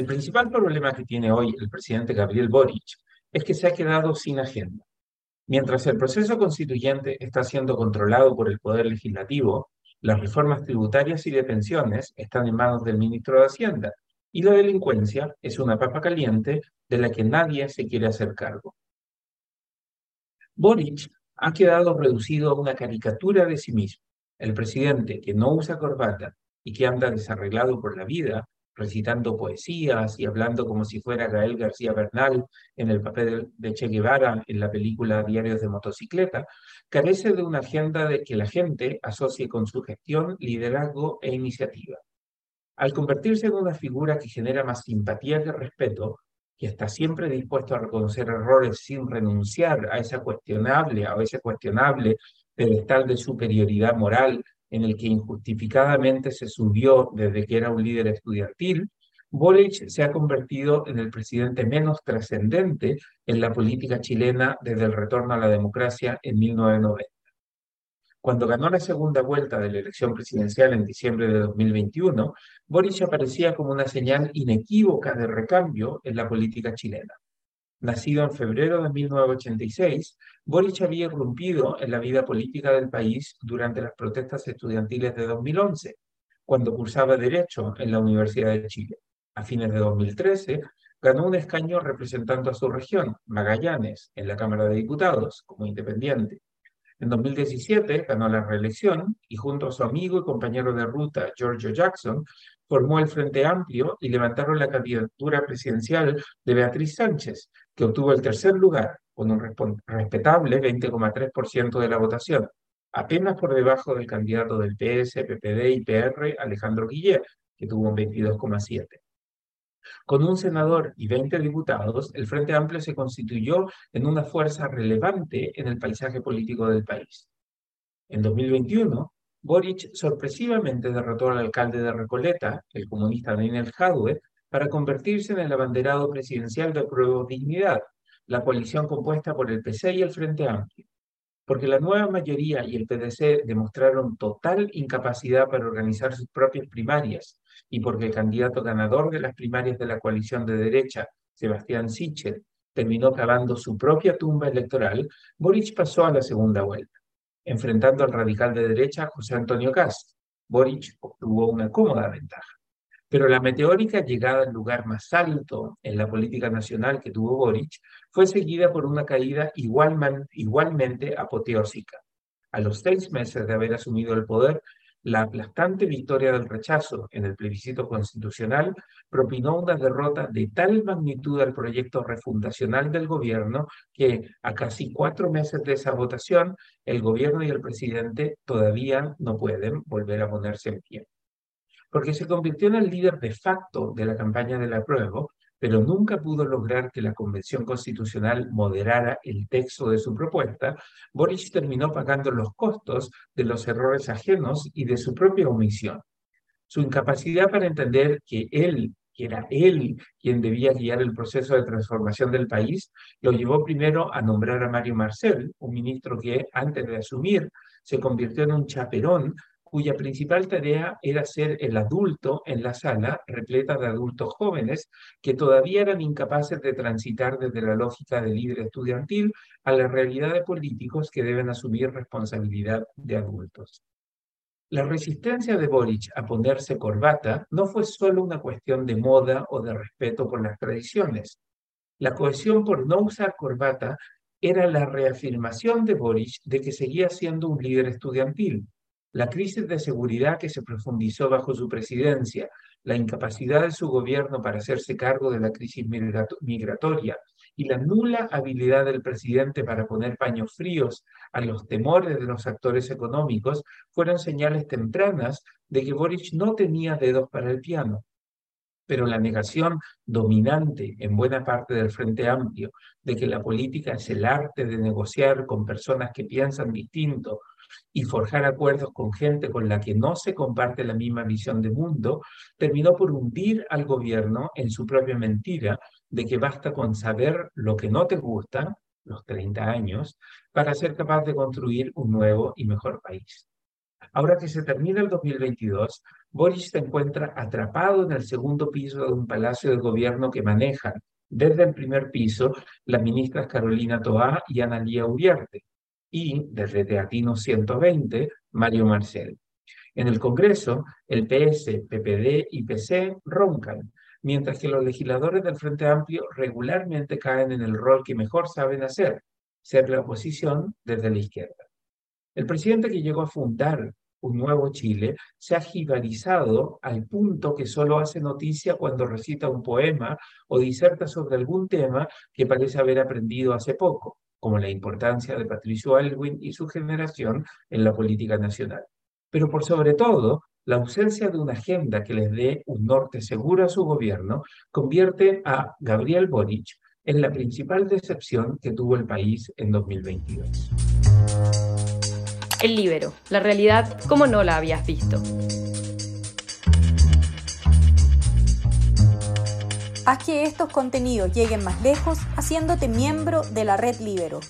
El principal problema que tiene hoy el presidente Gabriel Boric es que se ha quedado sin agenda. Mientras el proceso constituyente está siendo controlado por el Poder Legislativo, las reformas tributarias y de pensiones están en manos del ministro de Hacienda y la delincuencia es una papa caliente de la que nadie se quiere hacer cargo. Boric ha quedado reducido a una caricatura de sí mismo. El presidente que no usa corbata y que anda desarreglado por la vida, recitando poesías y hablando como si fuera Gael García Bernal en el papel de Che Guevara en la película Diarios de motocicleta, carece de una agenda de que la gente asocie con su gestión, liderazgo e iniciativa. Al convertirse en una figura que genera más simpatía que respeto, que está siempre dispuesto a reconocer errores sin renunciar a esa cuestionable, a ese cuestionable pedestal de superioridad moral en el que injustificadamente se subió desde que era un líder estudiantil, Boric se ha convertido en el presidente menos trascendente en la política chilena desde el retorno a la democracia en 1990. Cuando ganó la segunda vuelta de la elección presidencial en diciembre de 2021, Boric aparecía como una señal inequívoca de recambio en la política chilena. Nacido en febrero de 1986, Boric había irrumpido en la vida política del país durante las protestas estudiantiles de 2011, cuando cursaba Derecho en la Universidad de Chile. A fines de 2013, ganó un escaño representando a su región, Magallanes, en la Cámara de Diputados, como independiente. En 2017 ganó la reelección y junto a su amigo y compañero de ruta, Giorgio Jackson, formó el Frente Amplio y levantaron la candidatura presidencial de Beatriz Sánchez, que obtuvo el tercer lugar con un respetable 20,3% de la votación, apenas por debajo del candidato del PS, PPD y PR, Alejandro Guillet, que tuvo un 22,7%. Con un senador y 20 diputados, el Frente Amplio se constituyó en una fuerza relevante en el paisaje político del país. En 2021, Boric sorpresivamente derrotó al alcalde de Recoleta, el comunista Daniel Jadwe, para convertirse en el abanderado presidencial de Prueba Dignidad, la coalición compuesta por el PC y el Frente Amplio. Porque la nueva mayoría y el PDC demostraron total incapacidad para organizar sus propias primarias y porque el candidato ganador de las primarias de la coalición de derecha, Sebastián Sichel, terminó cavando su propia tumba electoral, Boric pasó a la segunda vuelta, enfrentando al radical de derecha José Antonio Cast. Boric obtuvo una cómoda ventaja. Pero la meteórica llegada al lugar más alto en la política nacional que tuvo Boric fue seguida por una caída igualmente apoteósica. A los seis meses de haber asumido el poder, la aplastante victoria del rechazo en el plebiscito constitucional propinó una derrota de tal magnitud al proyecto refundacional del gobierno que a casi cuatro meses de esa votación, el gobierno y el presidente todavía no pueden volver a ponerse en pie. Porque se convirtió en el líder de facto de la campaña del apruebo pero nunca pudo lograr que la Convención Constitucional moderara el texto de su propuesta, Boris terminó pagando los costos de los errores ajenos y de su propia omisión. Su incapacidad para entender que él, que era él quien debía guiar el proceso de transformación del país, lo llevó primero a nombrar a Mario Marcel, un ministro que antes de asumir se convirtió en un chaperón cuya principal tarea era ser el adulto en la sala, repleta de adultos jóvenes, que todavía eran incapaces de transitar desde la lógica del líder estudiantil a la realidad de políticos que deben asumir responsabilidad de adultos. La resistencia de Boric a ponerse corbata no fue solo una cuestión de moda o de respeto por las tradiciones. La cohesión por no usar corbata era la reafirmación de Boric de que seguía siendo un líder estudiantil, la crisis de seguridad que se profundizó bajo su presidencia, la incapacidad de su gobierno para hacerse cargo de la crisis migratoria y la nula habilidad del presidente para poner paños fríos a los temores de los actores económicos fueron señales tempranas de que Boric no tenía dedos para el piano. Pero la negación dominante en buena parte del Frente Amplio de que la política es el arte de negociar con personas que piensan distinto y forjar acuerdos con gente con la que no se comparte la misma visión de mundo, terminó por hundir al gobierno en su propia mentira de que basta con saber lo que no te gusta, los 30 años, para ser capaz de construir un nuevo y mejor país. Ahora que se termina el 2022, Boris se encuentra atrapado en el segundo piso de un palacio de gobierno que manejan desde el primer piso las ministras Carolina Toá y Analía Uriarte y desde Teatino 120 Mario Marcel. En el Congreso, el PS, PPD y PC roncan, mientras que los legisladores del Frente Amplio regularmente caen en el rol que mejor saben hacer, ser la oposición desde la izquierda. El presidente que llegó a fundar un nuevo Chile se ha jibarizado al punto que solo hace noticia cuando recita un poema o diserta sobre algún tema que parece haber aprendido hace poco, como la importancia de Patricio Aylwin y su generación en la política nacional. Pero por sobre todo, la ausencia de una agenda que les dé un norte seguro a su gobierno convierte a Gabriel Boric en la principal decepción que tuvo el país en 2022. El libero, la realidad como no la habías visto. Haz que estos contenidos lleguen más lejos haciéndote miembro de la red Libero.